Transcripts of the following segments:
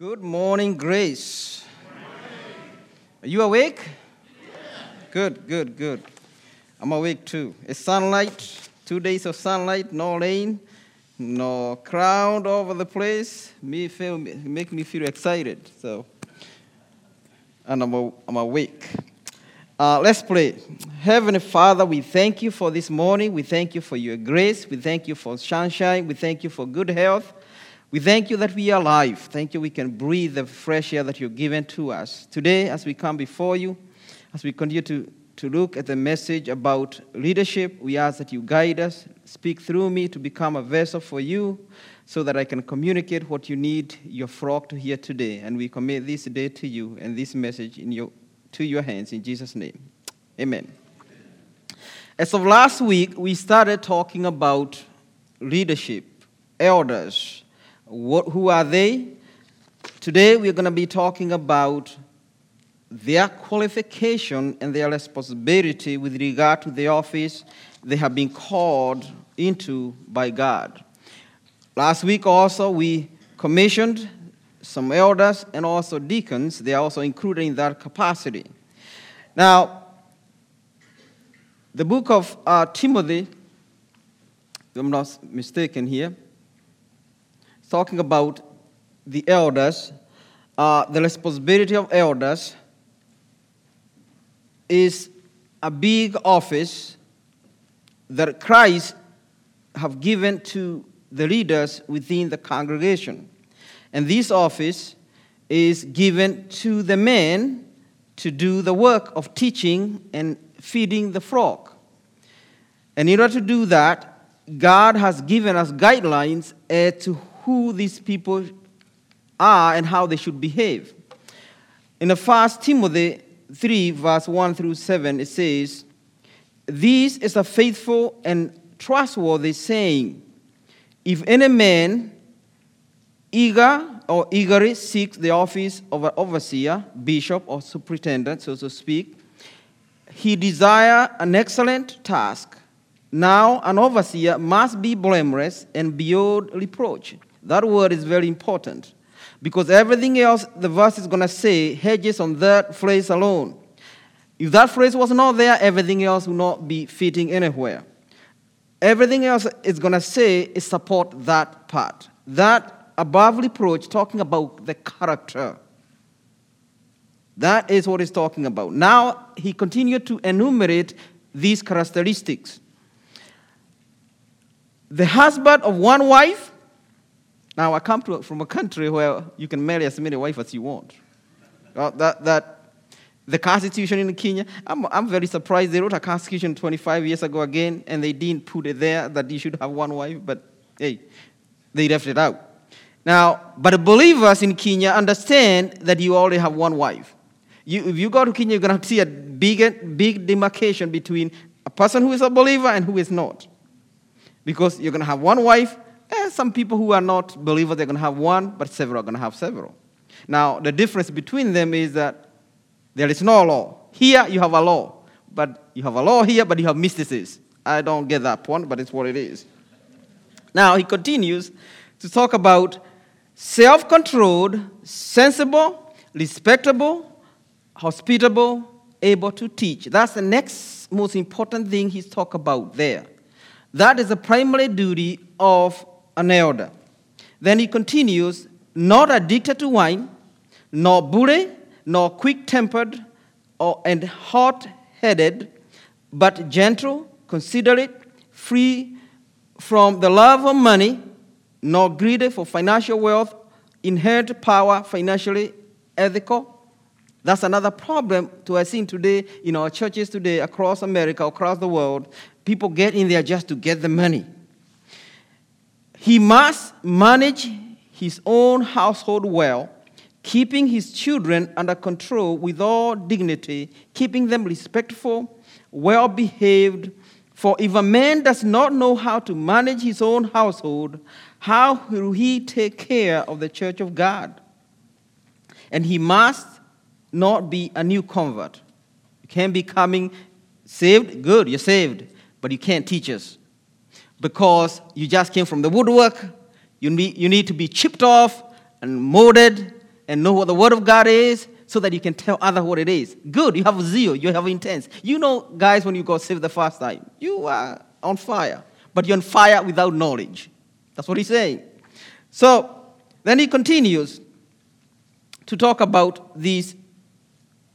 Good morning, Grace. Are you awake? Good, good, good. I'm awake too. It's sunlight, two days of sunlight, no rain, no crowd over the place. Me feel, make me feel excited. So, and I'm, I'm awake. Uh, let's pray. Heavenly Father, we thank you for this morning. We thank you for your grace. We thank you for sunshine. We thank you for good health. We thank you that we are alive. Thank you we can breathe the fresh air that you've given to us. Today, as we come before you, as we continue to, to look at the message about leadership, we ask that you guide us, speak through me to become a vessel for you so that I can communicate what you need your flock to hear today. And we commit this day to you and this message in your, to your hands in Jesus' name. Amen. As of last week, we started talking about leadership, elders what, who are they? Today we're going to be talking about their qualification and their responsibility with regard to the office they have been called into by God. Last week also we commissioned some elders and also deacons. They are also included in that capacity. Now, the book of uh, Timothy, if I'm not mistaken here, talking about the elders, uh, the responsibility of elders is a big office that Christ have given to the leaders within the congregation. And this office is given to the men to do the work of teaching and feeding the flock. And in order to do that, God has given us guidelines as to who these people are and how they should behave. In the first Timothy 3, verse 1 through 7, it says, This is a faithful and trustworthy saying. If any man eager or eagerly seeks the office of an overseer, bishop, or superintendent, so to speak, he desire an excellent task. Now, an overseer must be blameless and beyond reproach that word is very important because everything else the verse is going to say hedges on that phrase alone. If that phrase was not there, everything else would not be fitting anywhere. Everything else is going to say is support that part. That above reproach, talking about the character. That is what he's talking about. Now he continued to enumerate these characteristics. The husband of one wife now, I come to, from a country where you can marry as many wives as you want. Uh, that, that, the constitution in Kenya, I'm, I'm very surprised. They wrote a constitution 25 years ago again, and they didn't put it there that you should have one wife, but hey, they left it out. Now, but believers in Kenya understand that you already have one wife. You, if you go to Kenya, you're going to see a big, big demarcation between a person who is a believer and who is not. Because you're going to have one wife Eh, some people who are not believers, they're going to have one, but several are going to have several. Now, the difference between them is that there is no law. Here, you have a law, but you have a law here, but you have mysticism. I don't get that point, but it's what it is. Now, he continues to talk about self controlled, sensible, respectable, hospitable, able to teach. That's the next most important thing he's talk about there. That is the primary duty of an elder. Then he continues, not addicted to wine, nor bully, nor quick tempered, or and hot headed, but gentle, considerate, free from the love of money, nor greedy for financial wealth, inherent power, financially ethical. That's another problem to I seen today in our churches today across America, across the world. People get in there just to get the money. He must manage his own household well, keeping his children under control with all dignity, keeping them respectful, well behaved. For if a man does not know how to manage his own household, how will he take care of the church of God? And he must not be a new convert. You can't be coming saved, good, you're saved, but you can't teach us because you just came from the woodwork. You need, you need to be chipped off and molded and know what the Word of God is so that you can tell others what it is. Good, you have zeal, you have intense. You know, guys, when you got saved the first time, you are on fire, but you're on fire without knowledge. That's what he's saying. So then he continues to talk about these,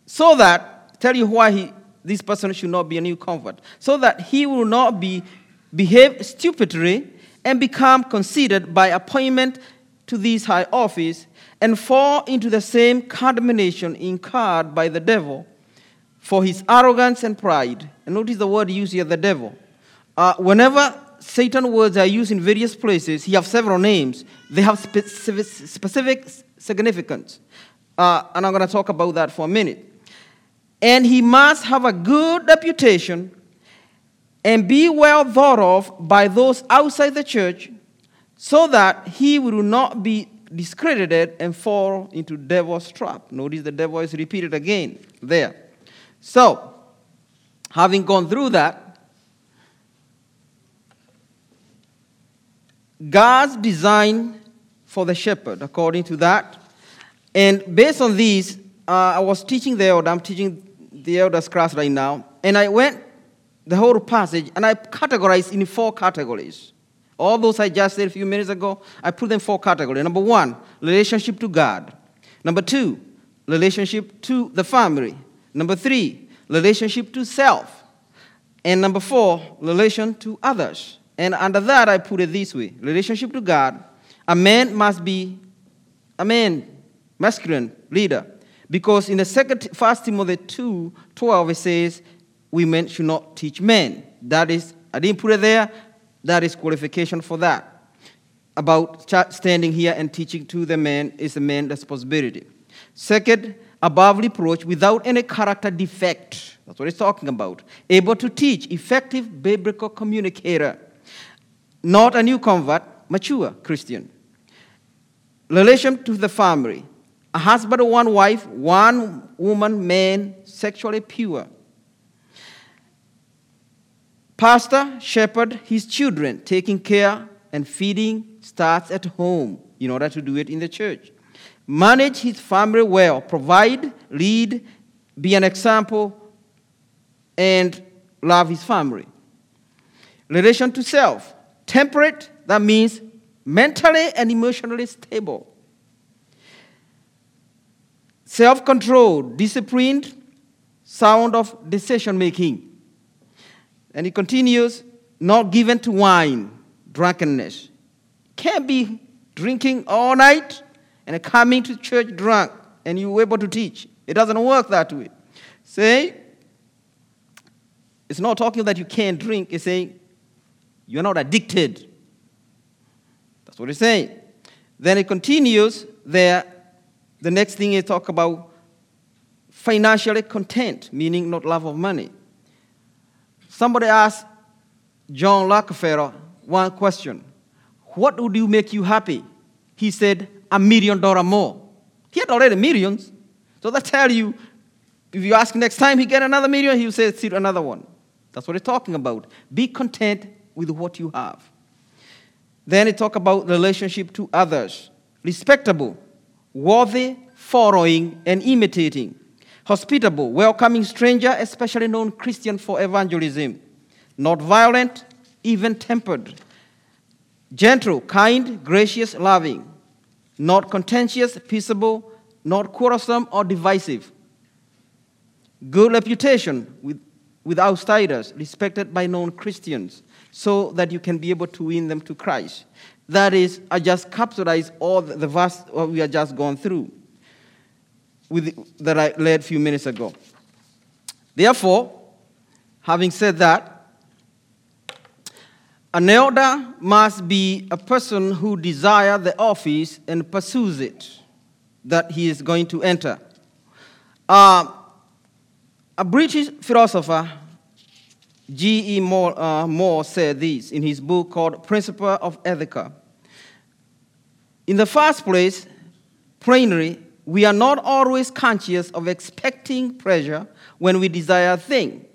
so that, tell you why he, this person should not be a new convert, so that he will not be behave stupidly and become conceited by appointment to this high office and fall into the same condemnation incurred by the devil for his arrogance and pride. And notice the word used here, the devil. Uh, whenever Satan words are used in various places, he has several names. They have specific, specific significance. Uh, and I'm going to talk about that for a minute. And he must have a good reputation and be well thought of by those outside the church so that he will not be discredited and fall into devil's trap. Notice the devil is repeated again there. So, having gone through that, God's design for the shepherd, according to that, and based on these, uh, I was teaching the elder, I'm teaching the elders class right now, and I went the whole passage and I categorized in four categories. All those I just said a few minutes ago, I put them four categories. Number one, relationship to God. Number two, relationship to the family. Number three, relationship to self. And number four, relation to others. And under that, I put it this way relationship to God. A man must be a man, masculine leader. Because in the second, First Timothy 2 12, it says, Women should not teach men. That is, I didn't put it there, that is qualification for that. About standing here and teaching to the men is a man's responsibility. Second, above reproach without any character defect. That's what he's talking about. Able to teach, effective biblical communicator. Not a new convert, mature Christian. Relation to the family. A husband, one wife, one woman, man, sexually pure Pastor, shepherd his children, taking care and feeding starts at home in order to do it in the church. Manage his family well, provide, lead, be an example, and love his family. Relation to self, temperate, that means mentally and emotionally stable. Self control, disciplined, sound of decision making. And he continues, not given to wine, drunkenness. Can't be drinking all night and coming to church drunk and you're able to teach. It doesn't work that way. Say, it's not talking that you can't drink, it's saying you're not addicted. That's what it's saying. Then it continues there. The next thing it talk about financially content, meaning not love of money. Somebody asked John Rockefeller one question What would you make you happy? He said, A million dollar more. He had already millions. So that tell you, if you ask next time he get another million, he will say, see another one. That's what he's talking about. Be content with what you have. Then he talk about relationship to others. Respectable, worthy, following, and imitating hospitable, welcoming stranger, especially known Christian for evangelism, not violent, even tempered, gentle, kind, gracious, loving, not contentious, peaceable, not quarrelsome or divisive, good reputation with, with outsiders, respected by known Christians, so that you can be able to win them to Christ. That is, I just capsulize all the, verse we have just gone through with, that I led a few minutes ago. Therefore, having said that, an elder must be a person who desires the office and pursues it that he is going to enter. Uh, a British philosopher, G.E. Moore, uh, Moore, said this in his book called Principia Ethica. In the first place, plainly, we are not always conscious of expecting pleasure when we desire a thing.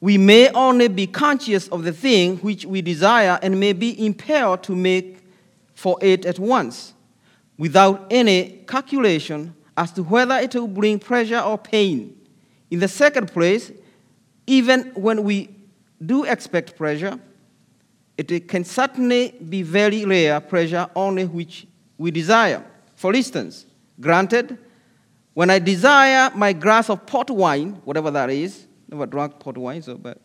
We may only be conscious of the thing which we desire and may be impelled to make for it at once. without any calculation as to whether it will bring pleasure or pain. In the second place, even when we do expect pleasure, it can certainly be very rare pleasure only which we desire. For instance, granted, when I desire my glass of port wine, whatever that is, never drunk port wine, so but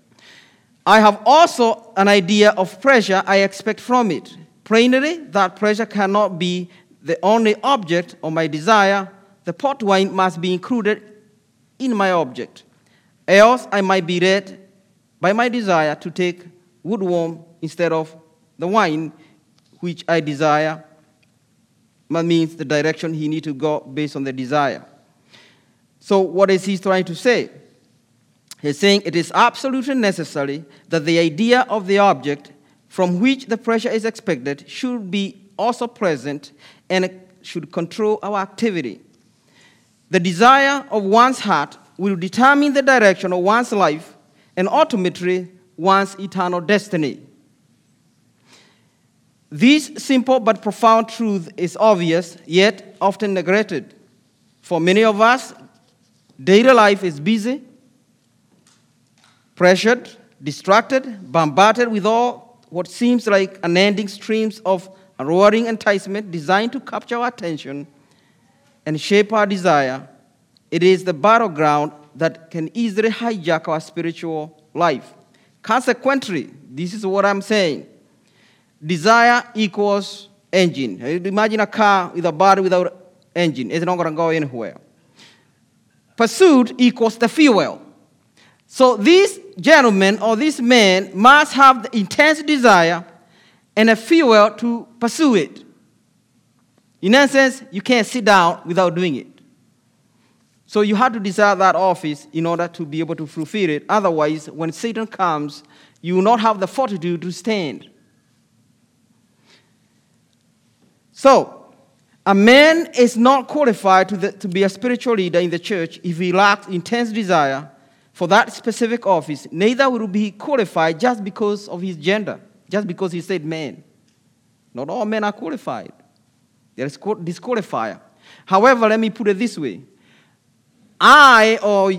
I have also an idea of pleasure I expect from it. Plainly, that pleasure cannot be the only object of my desire. The port wine must be included in my object. Else, I might be led by my desire to take woodworm instead of the wine which I desire. Means the direction he need to go based on the desire. So, what is he trying to say? He's saying it is absolutely necessary that the idea of the object from which the pressure is expected should be also present and should control our activity. The desire of one's heart will determine the direction of one's life and ultimately one's eternal destiny. This simple but profound truth is obvious, yet often neglected. For many of us, daily life is busy, pressured, distracted, bombarded with all what seems like unending streams of roaring enticement designed to capture our attention and shape our desire. It is the battleground that can easily hijack our spiritual life. Consequently, this is what I'm saying desire equals engine. Imagine a car with a body without engine, it's not going to go anywhere. Pursuit equals the fuel. So, this gentleman or this man must have the intense desire and a fuel to pursue it. In essence, you can't sit down without doing it. So you have to desire that office in order to be able to fulfill it. Otherwise, when Satan comes, you will not have the fortitude to stand. So, a man is not qualified to, the, to be a spiritual leader in the church if he lacks intense desire for that specific office. Neither will be qualified just because of his gender, just because he said man. Not all men are qualified. There is disqualifier. However, let me put it this way I or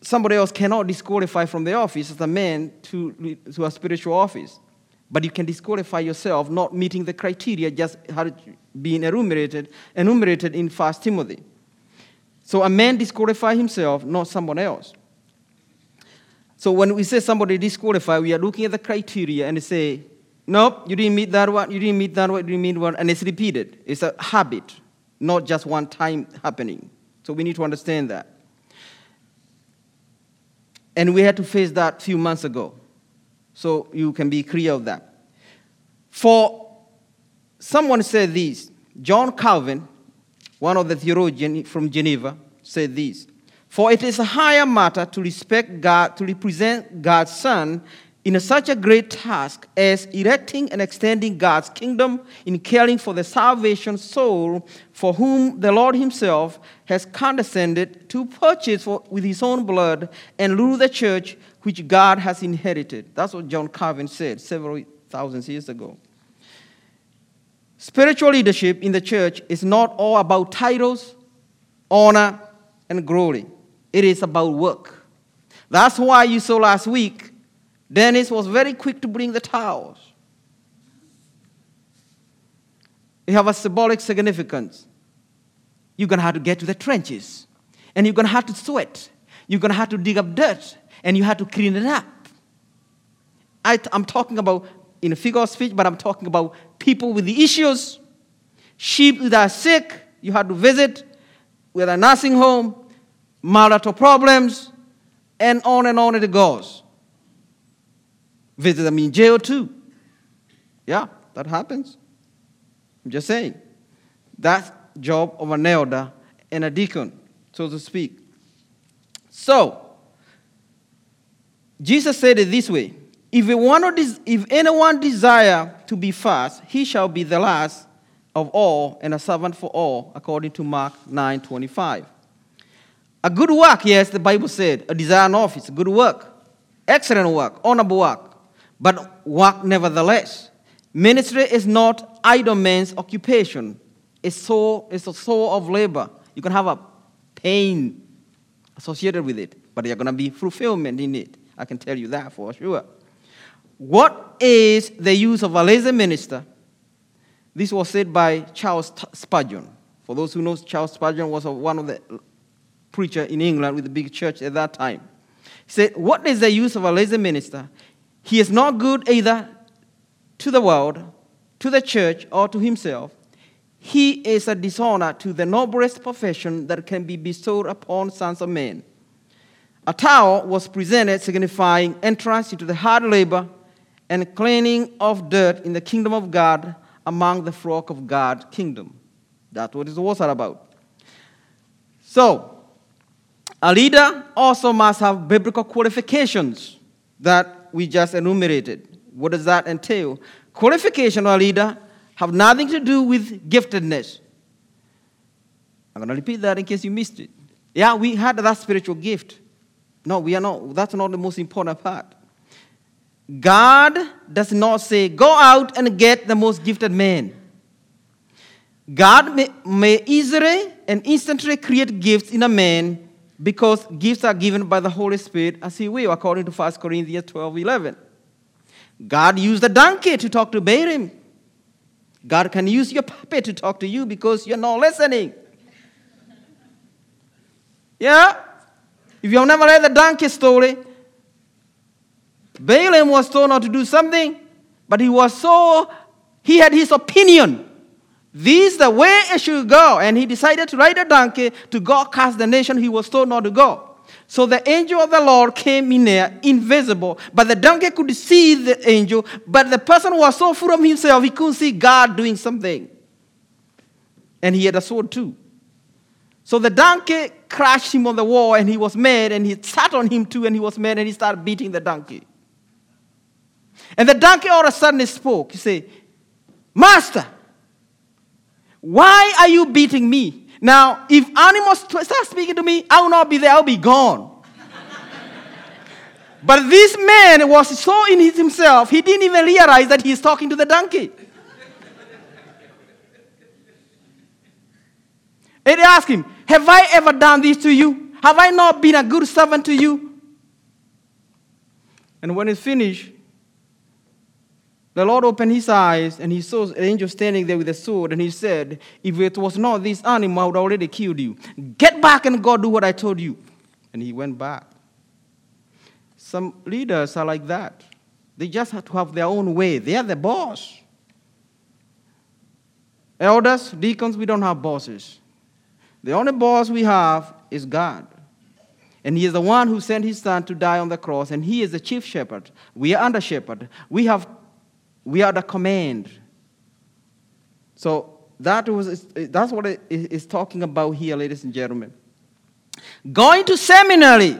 somebody else cannot disqualify from the office as a man to, to a spiritual office. But you can disqualify yourself not meeting the criteria just had been enumerated, enumerated in 1 Timothy. So a man disqualify himself, not someone else. So when we say somebody disqualified, we are looking at the criteria and say, nope, you didn't meet that one, you didn't meet that one, you didn't meet one, and it's repeated. It's a habit, not just one time happening. So we need to understand that. And we had to face that a few months ago. So you can be clear of that. For someone said this, John Calvin, one of the theologians from Geneva, said this For it is a higher matter to respect God, to represent God's Son in such a great task as erecting and extending God's kingdom in caring for the salvation soul for whom the Lord Himself has condescended to purchase for, with His own blood and rule the church which God has inherited. That's what John Calvin said several thousand years ago. Spiritual leadership in the church is not all about titles, honor, and glory. It is about work. That's why you saw last week Dennis was very quick to bring the towels. It have a symbolic significance. You're going to have to get to the trenches, and you're going to have to sweat. You're going to have to dig up dirt, and you have to clean it up. I, am talking about in a figure of speech, but I'm talking about people with the issues, sheep that are sick, you have to visit with a nursing home, marital problems, and on and on it goes visit them in jail too. Yeah, that happens. I'm just saying. That's job of an elder and a deacon, so to speak. So, Jesus said it this way if, if anyone desire to be first, he shall be the last of all and a servant for all, according to Mark 9 25. A good work, yes, the Bible said, a desire and office, good work, excellent work, honorable work but work nevertheless. Ministry is not idle man's occupation. a soul, it's a soul of labor. You can have a pain associated with it, but there's going to be fulfillment in it. I can tell you that for sure. What is the use of a lazy minister? This was said by Charles Spurgeon. For those who know, Charles Spurgeon was one of the preacher in England with the big church at that time. He said, What is the use of a lazy minister? He is not good either to the world, to the church, or to himself. He is a dishonor to the noblest profession that can be bestowed upon sons of men. A towel was presented signifying entrance into the hard labor and cleaning of dirt in the kingdom of God among the flock of God's kingdom. That's what it was all about. So, a leader also must have biblical qualifications that we just enumerated. What does that entail? Qualification of a leader have nothing to do with giftedness. I'm going to repeat that in case you missed it. Yeah, we had that spiritual gift. No, we are not. That's not the most important part. God does not say, go out and get the most gifted man. God may, may easily and instantly create gifts in a man because gifts are given by the Holy Spirit as He will, according to 1 Corinthians 12 11. God used the donkey to talk to Balaam. God can use your puppet to talk to you because you're not listening. Yeah? If you've never read the donkey story, Balaam was told not to do something, but he was so, he had his opinion. This is the way it should go. And he decided to ride a donkey to go cast the nation he was told not to go. So the angel of the Lord came in there, invisible, but the donkey could see the angel, but the person was so full of himself, he couldn't see God doing something. And he had a sword too. So the donkey crashed him on the wall, and he was mad, and he sat on him too, and he was mad, and he started beating the donkey. And the donkey all of a sudden spoke. He said, Master, why are you beating me? Now, if animals start speaking to me, I will not be there, I'll be gone. but this man was so in himself, he didn't even realize that he's talking to the donkey. It asked him, Have I ever done this to you? Have I not been a good servant to you? And when it's finished, the Lord opened his eyes and he saw an angel standing there with a sword and he said, If it was not this animal, I would already killed you. Get back and go do what I told you. And he went back. Some leaders are like that. They just have to have their own way. They are the boss. Elders, deacons, we don't have bosses. The only boss we have is God. And he is the one who sent his son to die on the cross, and he is the chief shepherd. We are under shepherd. We have we are the command. So that was, that's what it is talking about here, ladies and gentlemen. Going to seminary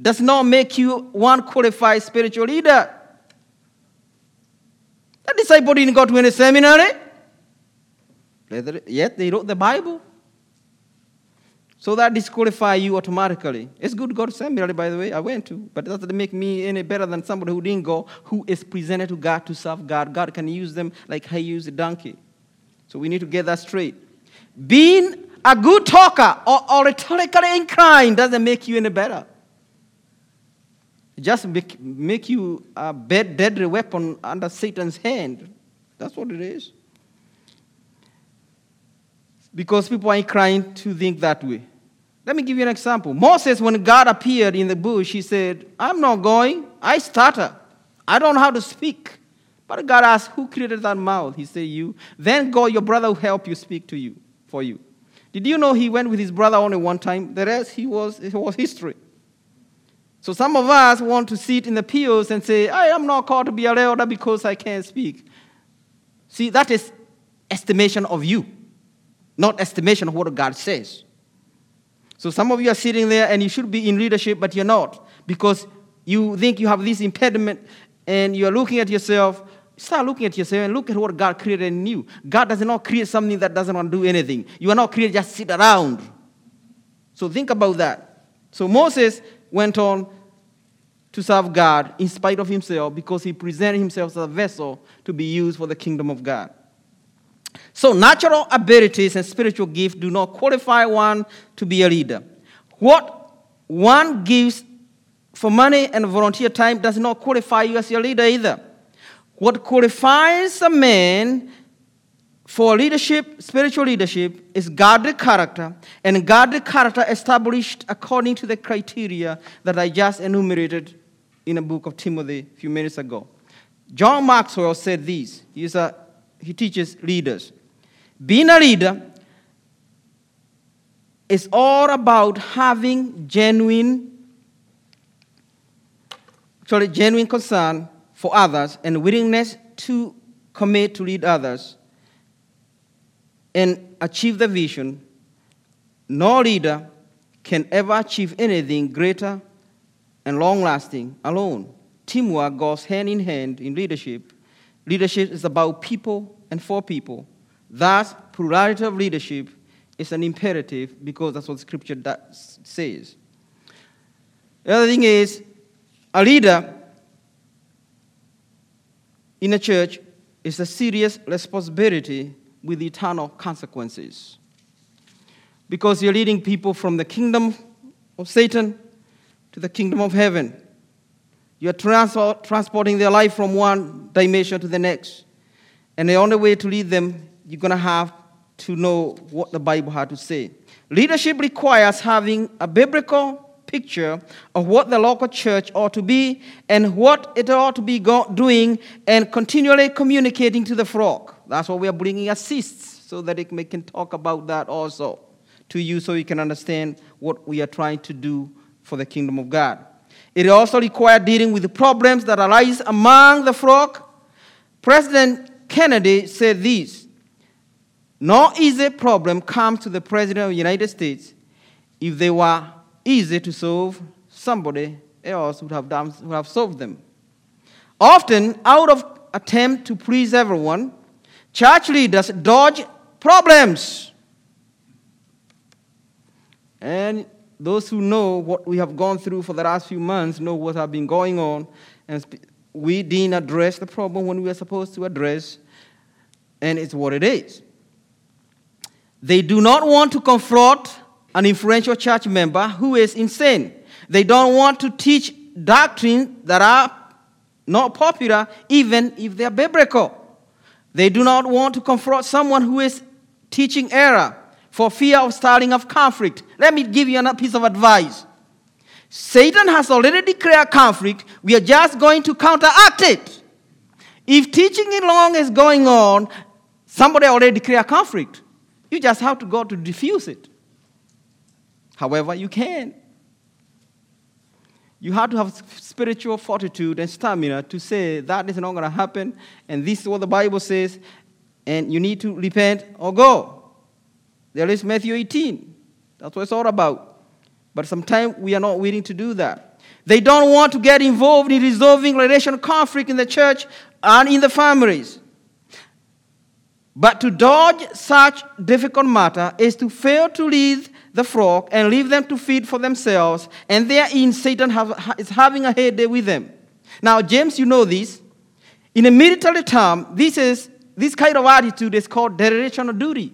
does not make you one qualified spiritual leader. The disciple didn't go to any seminary, yet they wrote the Bible. So that disqualify you automatically. It's good to go to seminary, by the way. I went to, but doesn't make me any better than somebody who didn't go, who is presented to God to serve God. God can use them like He used a donkey. So we need to get that straight. Being a good talker or, or rhetorically inclined doesn't make you any better. It just make, make you a deadly weapon under Satan's hand. That's what it is. Because people are inclined to think that way. Let me give you an example. Moses, when God appeared in the bush, he said, I'm not going. I stutter. I don't know how to speak. But God asked, Who created that mouth? He said, You. Then go, your brother will help you speak to you for you. Did you know he went with his brother only one time? The rest he was it was history. So some of us want to sit in the pews and say, I am not called to be a elder because I can't speak. See, that is estimation of you, not estimation of what God says. So some of you are sitting there and you should be in leadership, but you're not because you think you have this impediment and you're looking at yourself. Start looking at yourself and look at what God created in you. God does not create something that doesn't want to do anything. You are not created just sit around. So think about that. So Moses went on to serve God in spite of himself because he presented himself as a vessel to be used for the kingdom of God. So, natural abilities and spiritual gifts do not qualify one to be a leader. What one gives for money and volunteer time does not qualify you as a leader either. What qualifies a man for leadership, spiritual leadership, is godly character, and godly character established according to the criteria that I just enumerated in the book of Timothy a few minutes ago. John Maxwell said this. He's a, he teaches leaders. Being a leader is all about having genuine, actually genuine concern for others and willingness to commit to lead others and achieve the vision. No leader can ever achieve anything greater and long lasting alone. Teamwork goes hand in hand in leadership. Leadership is about people and for people. Thus, plurality of leadership is an imperative because that's what Scripture says. The other thing is, a leader in a church is a serious responsibility with eternal consequences. Because you're leading people from the kingdom of Satan to the kingdom of heaven. You're transporting their life from one dimension to the next. And the only way to lead them you're going to have to know what the Bible had to say. Leadership requires having a biblical picture of what the local church ought to be and what it ought to be doing and continually communicating to the flock. That's why we are bringing assists so that it can talk about that also to you so you can understand what we are trying to do for the kingdom of God. It also required dealing with the problems that arise among the flock. President Kennedy said this no easy problem comes to the President of the United States if they were easy to solve, somebody else would have, done, would have solved them. Often, out of attempt to please everyone, church leaders dodge problems. And those who know what we have gone through for the last few months know what has been going on. And we didn't address the problem when we were supposed to address, and it's what it is. They do not want to confront an influential church member who is insane. They don't want to teach doctrines that are not popular, even if they are biblical. They do not want to confront someone who is teaching error for fear of starting a conflict. Let me give you another piece of advice. Satan has already declared conflict. We are just going to counteract it. If teaching along is going on, somebody already declared conflict. You just have to go to diffuse it. However, you can. You have to have spiritual fortitude and stamina to say that is not going to happen, and this is what the Bible says, and you need to repent or go. There is Matthew 18. That's what it's all about. But sometimes we are not willing to do that. They don't want to get involved in resolving relational conflict in the church and in the families. But to dodge such difficult matter is to fail to lead the flock and leave them to feed for themselves, and therein Satan have, is having a heyday with them. Now, James, you know this. In a military term, this is this kind of attitude is called dereliction of duty.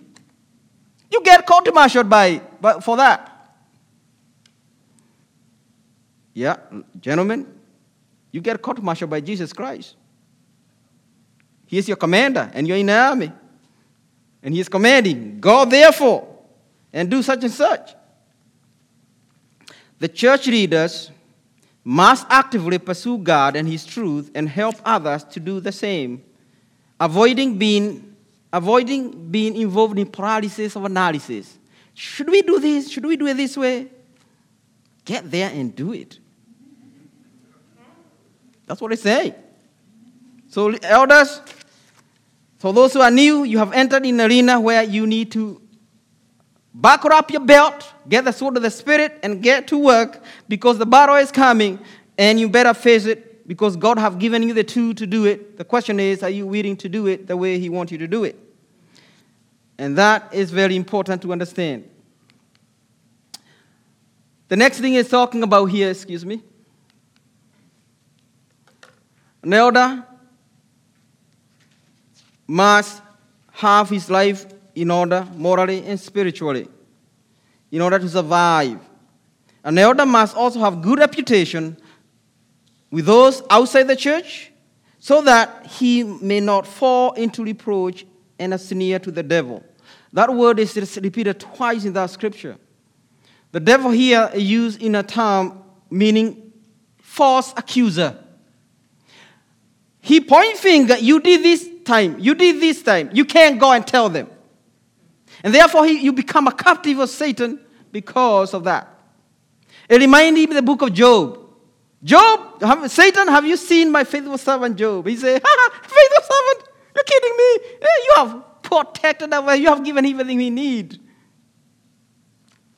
You get court-martialed by, by for that. Yeah, gentlemen, you get court-martialed by Jesus Christ. He is your commander, and you're in the army. And he is commanding, Go therefore and do such and such. The church leaders must actively pursue God and His truth and help others to do the same, avoiding being, avoiding being involved in paralysis of analysis. Should we do this? Should we do it this way? Get there and do it. That's what I say. So, elders, for those who are new, you have entered in an arena where you need to buckle up your belt, get the sword of the Spirit, and get to work because the battle is coming and you better face it because God have given you the tool to do it. The question is, are you willing to do it the way He wants you to do it? And that is very important to understand. The next thing is talking about here, excuse me. An elder must have his life in order morally and spiritually in order to survive. An elder must also have good reputation with those outside the church so that he may not fall into reproach and a sneer to the devil. That word is repeated twice in that scripture. The devil here is used in a term meaning false accuser. He point finger, you did this time, you did this time. You can't go and tell them. And therefore, he, you become a captive of Satan because of that. It reminds me of the book of Job. Job, have, Satan, have you seen my faithful servant Job? He said, faithful servant, you're kidding me. Hey, you have protected away, you have given everything he needs.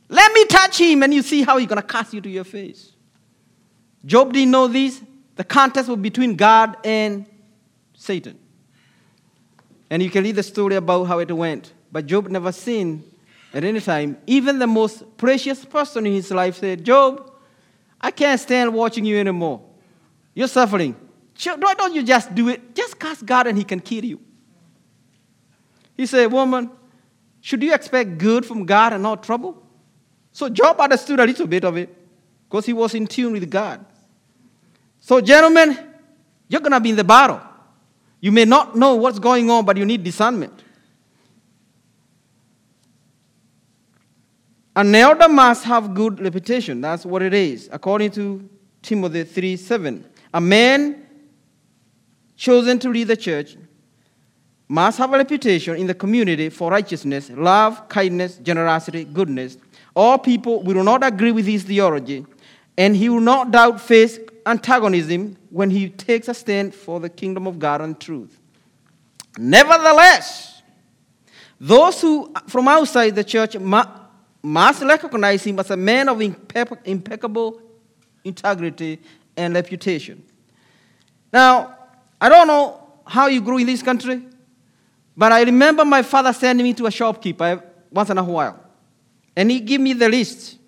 Let me touch him and you see how he's going to cast you to your face. Job didn't know this. The contest was between God and Satan. And you can read the story about how it went. But Job never sinned at any time. Even the most precious person in his life said, Job, I can't stand watching you anymore. You're suffering. Why don't you just do it? Just cast God and he can kill you. He said, Woman, should you expect good from God and not trouble? So Job understood a little bit of it because he was in tune with God. So, gentlemen, you're going to be in the battle. You may not know what's going on, but you need discernment. An elder must have good reputation. That's what it is, according to Timothy 3 7. A man chosen to lead the church must have a reputation in the community for righteousness, love, kindness, generosity, goodness. All people will not agree with his theology, and he will not doubt face antagonism when he takes a stand for the kingdom of God and truth. Nevertheless, those who from outside the church must recognize him as a man of impeccable integrity and reputation. Now, I don't know how you grew in this country, but I remember my father sending me to a shopkeeper once in a while. And he gave me the list.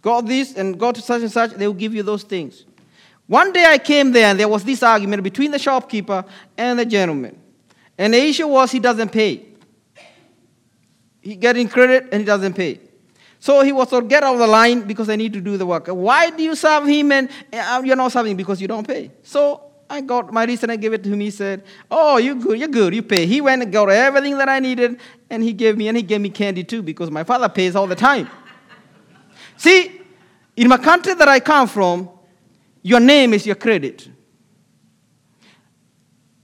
Go this and go to such and such, they will give you those things. One day I came there and there was this argument between the shopkeeper and the gentleman. And the issue was he doesn't pay. He getting credit and he doesn't pay. So he was told, get out of the line because I need to do the work. Why do you serve him and uh, you're not serving because you don't pay? So I got my reason, I gave it to him. He said, Oh, you're good, you're good, you pay. He went and got everything that I needed and he gave me, and he gave me candy too because my father pays all the time. See, in my country that I come from, your name is your credit.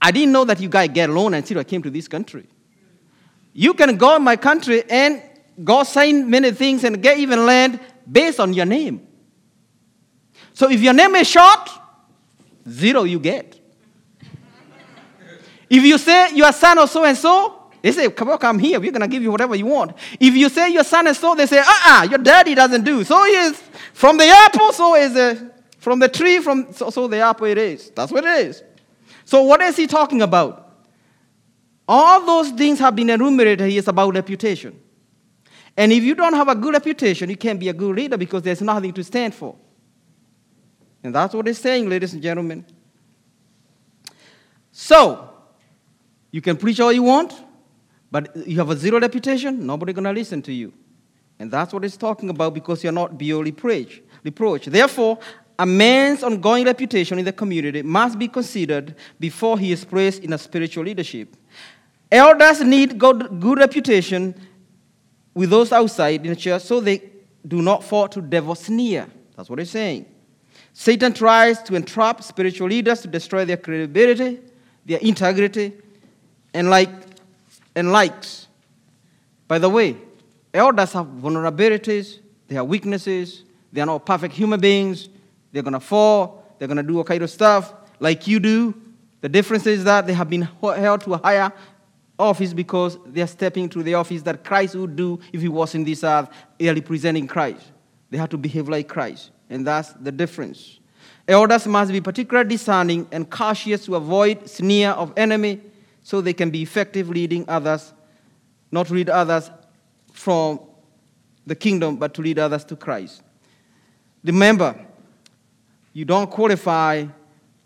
I didn't know that you guys get loan until I came to this country. You can go in my country and go sign many things and get even land based on your name. So if your name is short, zero you get. if you say you are son of so and so, they say, come on, come here. We're going to give you whatever you want. If you say your son is so, they say, uh-uh, your daddy doesn't do. So he is from the apple, so is a, from the tree, from so, so the apple it is. That's what it is. So what is he talking about? All those things have been enumerated here is about reputation. And if you don't have a good reputation, you can't be a good leader because there's nothing to stand for. And that's what it's saying, ladies and gentlemen. So, you can preach all you want, but you have a zero reputation, nobody's going to listen to you. And that's what it's talking about because you're not beyond reproach. reproach. Therefore, a man's ongoing reputation in the community must be considered before he is placed in a spiritual leadership. Elders need good, reputation with those outside in the church so they do not fall to devil's sneer. That's what he's saying. Satan tries to entrap spiritual leaders to destroy their credibility, their integrity, and like and likes. By the way, elders have vulnerabilities, they have weaknesses, they are not perfect human beings, they're gonna fall, they're gonna do all kind of stuff like you do. The difference is that they have been held to a higher office because they are stepping into the office that Christ would do if he was in this earth, early representing Christ. They have to behave like Christ, and that's the difference. Elders must be particularly discerning and cautious to avoid sneer of enemy so they can be effective leading others, not lead others from the kingdom, but to lead others to Christ. Remember, you don't qualify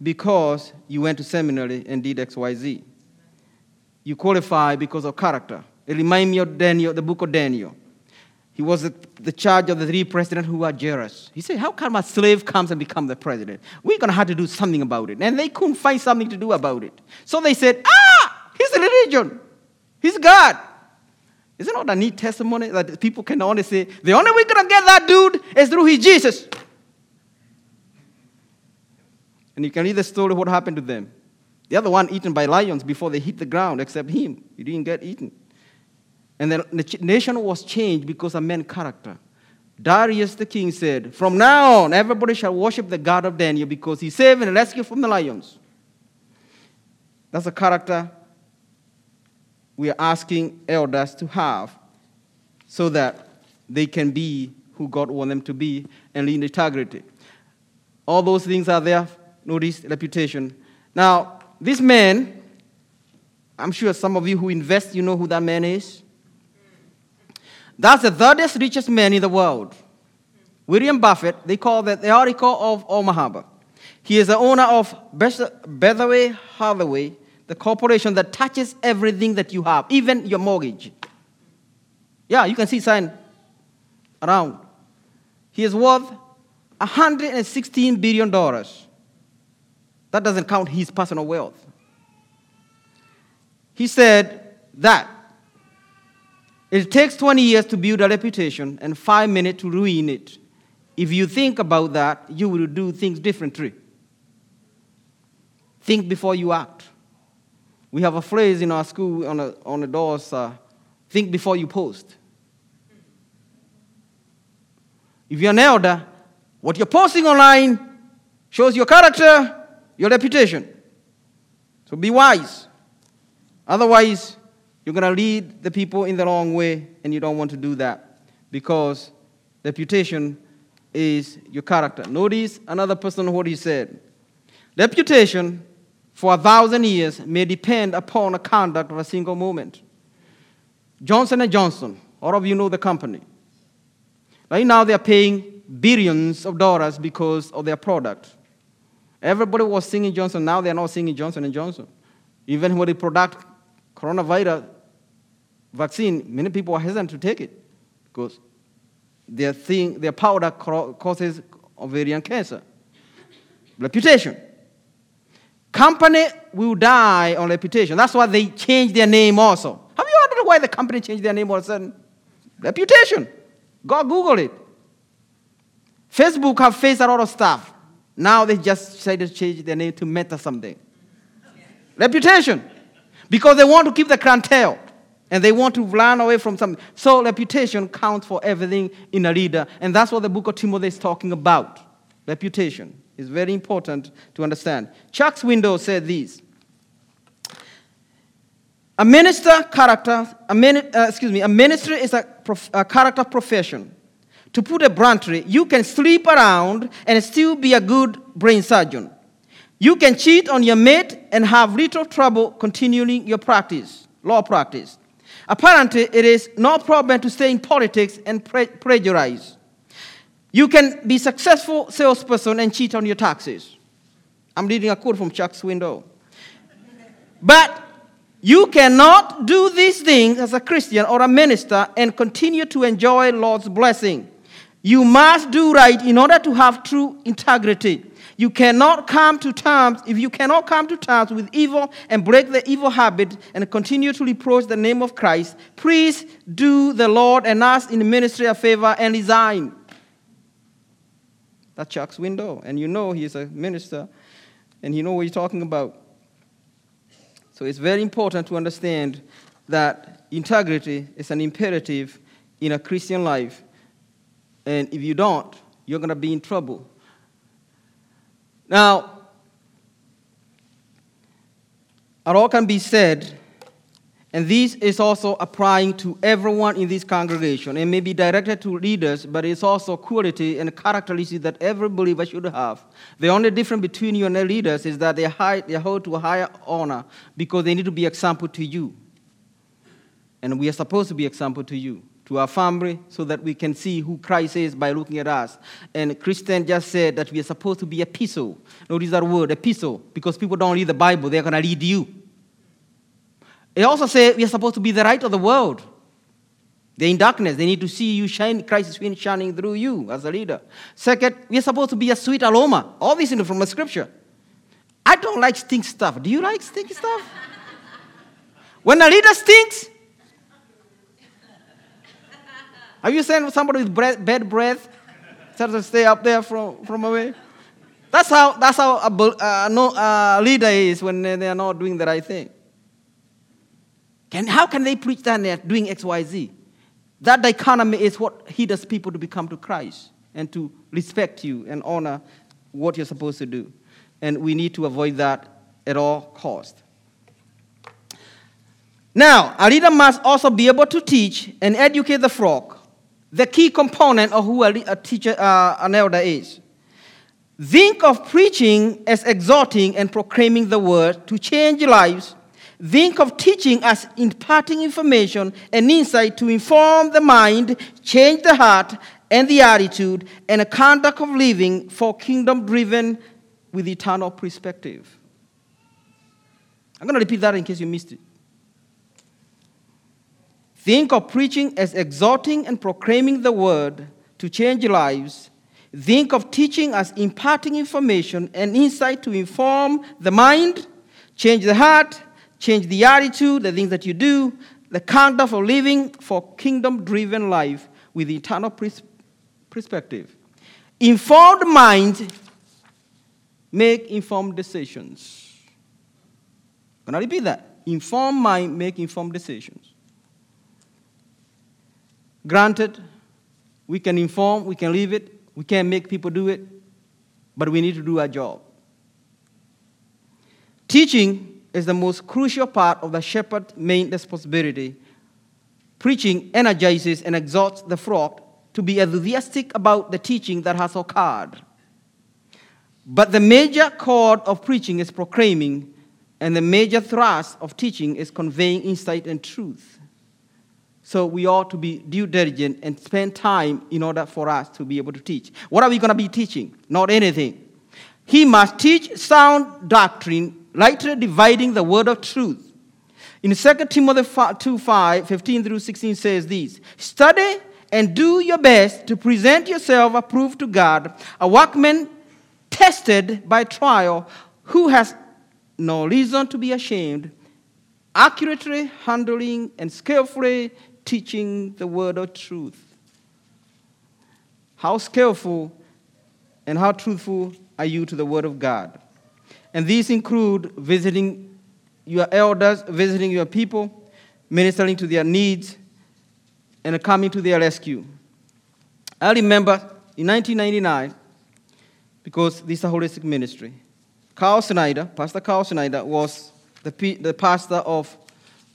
because you went to seminary and did XYZ. you qualify because of character. It reminds me of Daniel, the book of Daniel. He was the, the charge of the three presidents who were jealous. He said, How come a slave comes and becomes the president? We're going to have to do something about it. And they couldn't find something to do about it. So they said, Ah, he's a religion. He's God. Isn't that a neat testimony that people can only say, the only way we're going to get that dude is through his Jesus? And you can read the story of what happened to them. The other one eaten by lions before they hit the ground, except him. He didn't get eaten. And the nation was changed because of man's character. Darius the king said, From now on, everybody shall worship the God of Daniel because he saved and rescued from the lions. That's a character we are asking elders to have so that they can be who God wants them to be and lead integrity. All those things are there. Notice reputation. Now, this man, I'm sure some of you who invest, you know who that man is. That's the third richest man in the world. William Buffett, they call that the Oracle of Omaha. He is the owner of Berkshire Hathaway, the corporation that touches everything that you have, even your mortgage. Yeah, you can see sign around. He is worth $116 billion. That doesn't count his personal wealth. He said that it takes 20 years to build a reputation and five minutes to ruin it. If you think about that, you will do things differently. Think before you act. We have a phrase in our school on, a, on the doors uh, think before you post. If you're an elder, what you're posting online shows your character, your reputation. So be wise. Otherwise, you're going to lead the people in the wrong way, and you don't want to do that because reputation is your character. Notice another person what he said. Reputation for a thousand years may depend upon the conduct of a single moment. Johnson & Johnson, all of you know the company. Right now they're paying billions of dollars because of their product. Everybody was singing Johnson, now they're not singing Johnson & Johnson. Even when they product coronavirus vaccine, many people are hesitant to take it because their, thing, their powder causes ovarian cancer. Reputation. Company will die on reputation. That's why they changed their name also. Have you wondered why the company changed their name all of a sudden? Reputation. Go Google it. Facebook have faced a lot of stuff. Now they just decided to change their name to Meta something. Reputation. Because they want to keep the clientele and they want to run away from something. So reputation counts for everything in a leader, and that's what the book of Timothy is talking about. Reputation is very important to understand. Chuck Swindoll said this. A minister character, a mini, uh, excuse me, a ministry is a, prof, a character profession. To put it bluntly, you can sleep around and still be a good brain surgeon. You can cheat on your mate and have little trouble continuing your practice, law practice. Apparently, it is no problem to stay in politics and plagiarize. You can be successful salesperson and cheat on your taxes. I'm reading a quote from Chuck Swindoll. But you cannot do these things as a Christian or a minister and continue to enjoy Lord's blessing. You must do right in order to have true integrity. You cannot come to terms, if you cannot come to terms with evil and break the evil habit and continue to reproach the name of Christ, please do the Lord and us in the ministry a favor and resign. That's Chuck Swindoll. And you know he's a minister and you know what he's talking about. So it's very important to understand that integrity is an imperative in a Christian life. And if you don't, you're going to be in trouble. Now, a lot can be said, and this is also applying to everyone in this congregation. It may be directed to leaders, but it's also quality and characteristics that every believer should have. The only difference between you and the leaders is that they, high, they hold to a higher honor because they need to be example to you. And we are supposed to be example to you to our family so that we can see who Christ is by looking at us. And Christian just said that we are supposed to be a epistle. Notice that word, a epistle, because people don't read the Bible, they're going to read you. It also says we are supposed to be the light of the world. They're in darkness. They need to see you shine, Christ is shining through you as a leader. Second, we are supposed to be a sweet aroma. All this is from the scripture. I don't like stink stuff. Do you like stinky stuff? when a leader stinks, have you seen somebody with breath, bad breath? Tell to stay up there from, from away. That's how, that's how a, uh, no, uh, leader is when they are not doing the right thing. Can, how can they preach that they're doing X, Y, Z? That dichotomy is what hinders people to become to Christ and to respect you and honor what you're supposed to do. And we need to avoid that at all cost. Now, a leader must also be able to teach and educate the flock, the key component of who a, teacher, uh, an elder is. Think of preaching as exhorting and proclaiming the word to change lives Think of teaching as imparting information and insight to inform the mind, change the heart and the attitude, and a conduct of living for kingdom driven with eternal perspective. I'm going to repeat that in case you missed it. Think of preaching as exhorting and proclaiming the word to change lives. Think of teaching as imparting information and insight to inform the mind, change the heart, change the attitude, the things that you do, the conduct of living for kingdom driven life with eternal pers- perspective. Informed mind make informed decisions. Can gonna repeat that. Informed mind make informed decisions. Granted, we can inform, we can leave it, we can't make people do it, but we need to do our job. Teaching is the most crucial part of the shepherd's main responsibility. Preaching energizes and exhorts the flock to be enthusiastic about the teaching that has occurred. But the major chord of preaching is proclaiming, and the major thrust of teaching is conveying insight and truth. So we ought to be due diligent and spend time in order for us to be able to teach. What are we going to be teaching? Not anything. He must teach sound doctrine rightly dividing the word of truth. In 2 Timothy 2 5, 15 through 16 says this Study and do your best to present yourself approved to God, a workman tested by trial, who has no reason to be ashamed, accurately handling and skillfully teaching the word of truth. How skillful and how truthful are you to the word of God? And these include visiting your elders, visiting your people, ministering to their needs, and coming to their rescue. I remember in 1999, because this is a holistic ministry, Carl Snyder, Pastor Carl Snyder, was the, the pastor of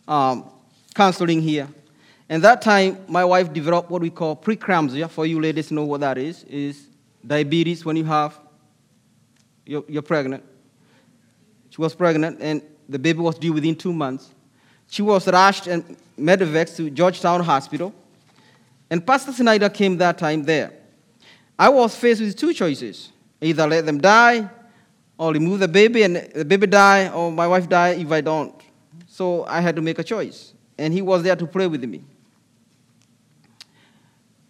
um, counseling here. And that time, my wife developed what we call preeclampsia. For you ladies know what that is. Is diabetes when you have you're, you're pregnant. She was pregnant, and the baby was due within two months. She was rushed and medevac to Georgetown Hospital. And Pastor Snyder came that time there. I was faced with two choices either let them die, or remove the baby and the baby die, or my wife die if I don't. So I had to make a choice. And he was there to pray with me.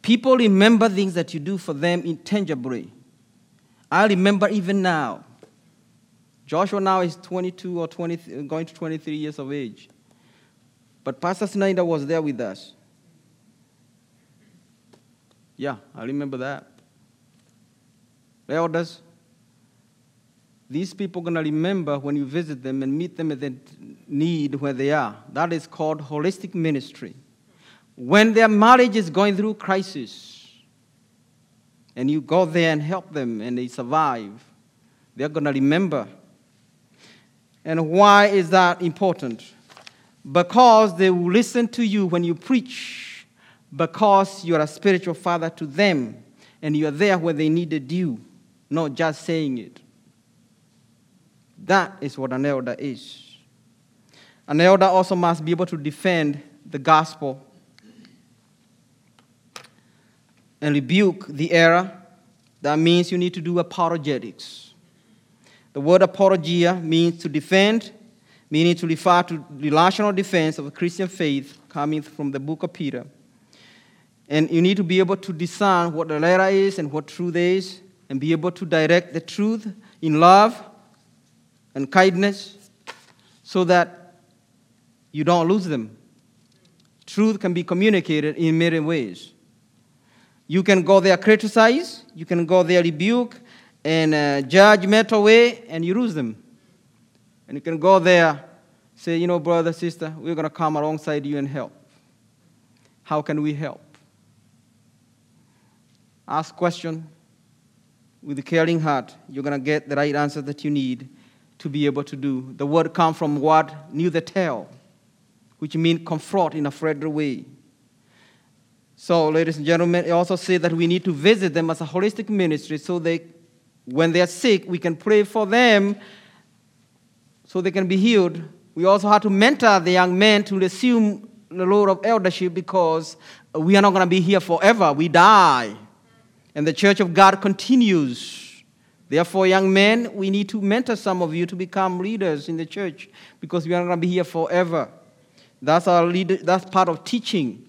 People remember things that you do for them intangibly. I remember even now Joshua now is 22 or 20, going to 23 years of age. But Pastor Snyder was there with us. Yeah, I remember that. Elders, these people are going to remember when you visit them and meet them at the need where they are. That is called holistic ministry. When their marriage is going through crisis, and you go there and help them and they survive, they're going to remember and why is that important? Because they will listen to you when you preach, because you are a spiritual father to them, and you are there where they needed you, not just saying it. That is what an elder is. An elder also must be able to defend the gospel and rebuke the error. That means you need to do apologetics. The word apologia means to defend, meaning to refer to the rational defense of the Christian faith coming from the book of Peter. And you need to be able to discern what the letter is and what truth is, and be able to direct the truth in love and kindness so that you don't lose them. Truth can be communicated in many ways. You can go there criticize, you can go there rebuke and uh, judgmental way, and you lose them. And you can go there, say, you know, brother, sister, we're going to come alongside you and help. How can we help? Ask question with a caring heart. You're going to get the right answer that you need to be able to do. The word come from what? Noutheteo, which means confront in a friendly way. So, ladies and gentlemen, it also says that we need to visit them as a holistic ministry so they, when they are sick, we can pray for them so they can be healed. We also have to mentor the young men to assume the role of eldership because we are not going to be here forever. We die. And the church of God continues. Therefore, young men, we need to mentor some of you to become leaders in the church because we are not going to be here forever. That's, our leader, that's part of teaching.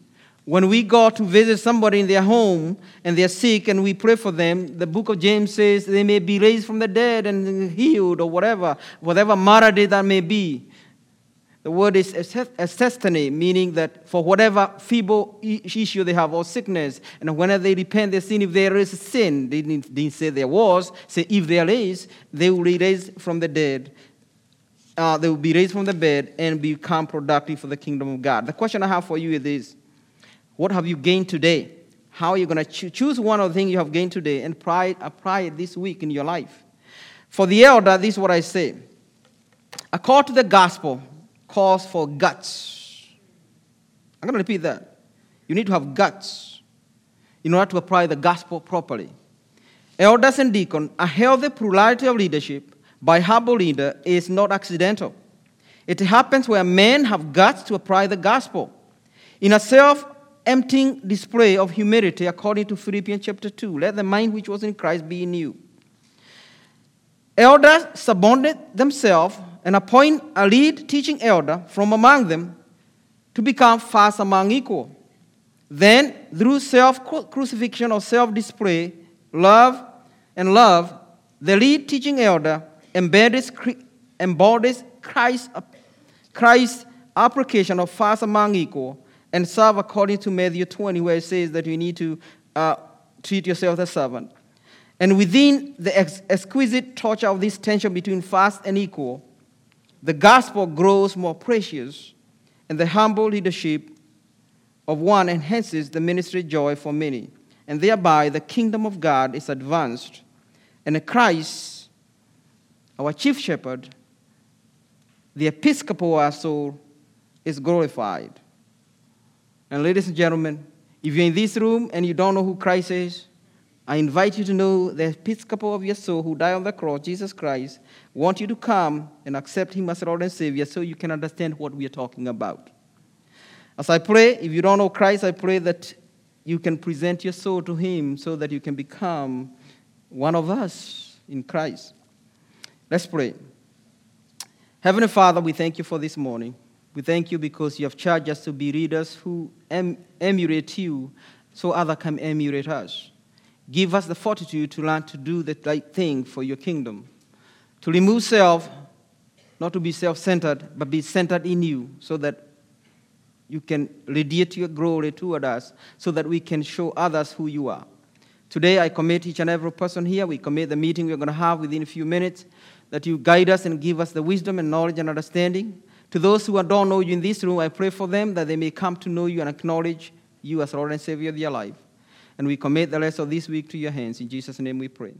When we go to visit somebody in their home and they're sick and we pray for them, the book of James says they may be raised from the dead and healed or whatever, whatever malady that may be. The word is asthesthene, meaning that for whatever feeble issue they have or sickness, and whenever they repent their sin, if there is sin, they didn't, didn't say there was, say if there is, they will be raised from the dead. Uh, they will be raised from the bed and become productive for the kingdom of God. The question I have for you is this What have you gained today? How are you going to cho- choose one of the things you have gained today and apply, apply it this week in your life? For the elder, this is what I say. According to the gospel, calls for guts. I'm going to repeat that. You need to have guts in order to apply the gospel properly. Elders and deacons, a healthy plurality of leadership by humble leader is not accidental. It happens where men have guts to apply the gospel. In a self emptying display of humility, according to Philippians chapter 2, let the mind which was in Christ be in you. Elders subordinate themselves and appoint a lead teaching elder from among them to become fast among equal. Then, through self crucifixion or self display, love and love, the lead teaching elder embodies, embodies Christ's, Christ's application of fast among equal and serve according to Matthew 20, where it says that you need to uh, treat yourself as a servant. And within the ex- exquisite torture of this tension between fast and equal, the gospel grows more precious, and the humble leadership of one enhances the ministry joy for many, and thereby the kingdom of God is advanced, and Christ, our chief shepherd, the episcopal our soul, is glorified. And ladies and gentlemen, if you're in this room and you don't know who Christ is, I invite you to know the Episcopal of your soul who died on the cross, Jesus Christ, want you to come and accept him as Lord and Savior so you can understand what we are talking about. As I pray, if you don't know Christ, I pray that you can present your soul to him so that you can become one of us in Christ. Let's pray. Heavenly Father, we thank you for this morning. We thank you because you have charged us to be readers who em- emulate you so others can emulate us. Give us the fortitude to learn to do the right thing for your kingdom. To remove self, not to be self centered, but be centered in you, so that you can radiate your glory toward us, so that we can show others who you are. Today, I commit each and every person here. We commit the meeting we're going to have within a few minutes, that you guide us and give us the wisdom and knowledge and understanding. To those who don't know you in this room, I pray for them that they may come to know you and acknowledge you as Lord and Savior of their life. And we commit the rest of this week to your hands. In Jesus' name we pray.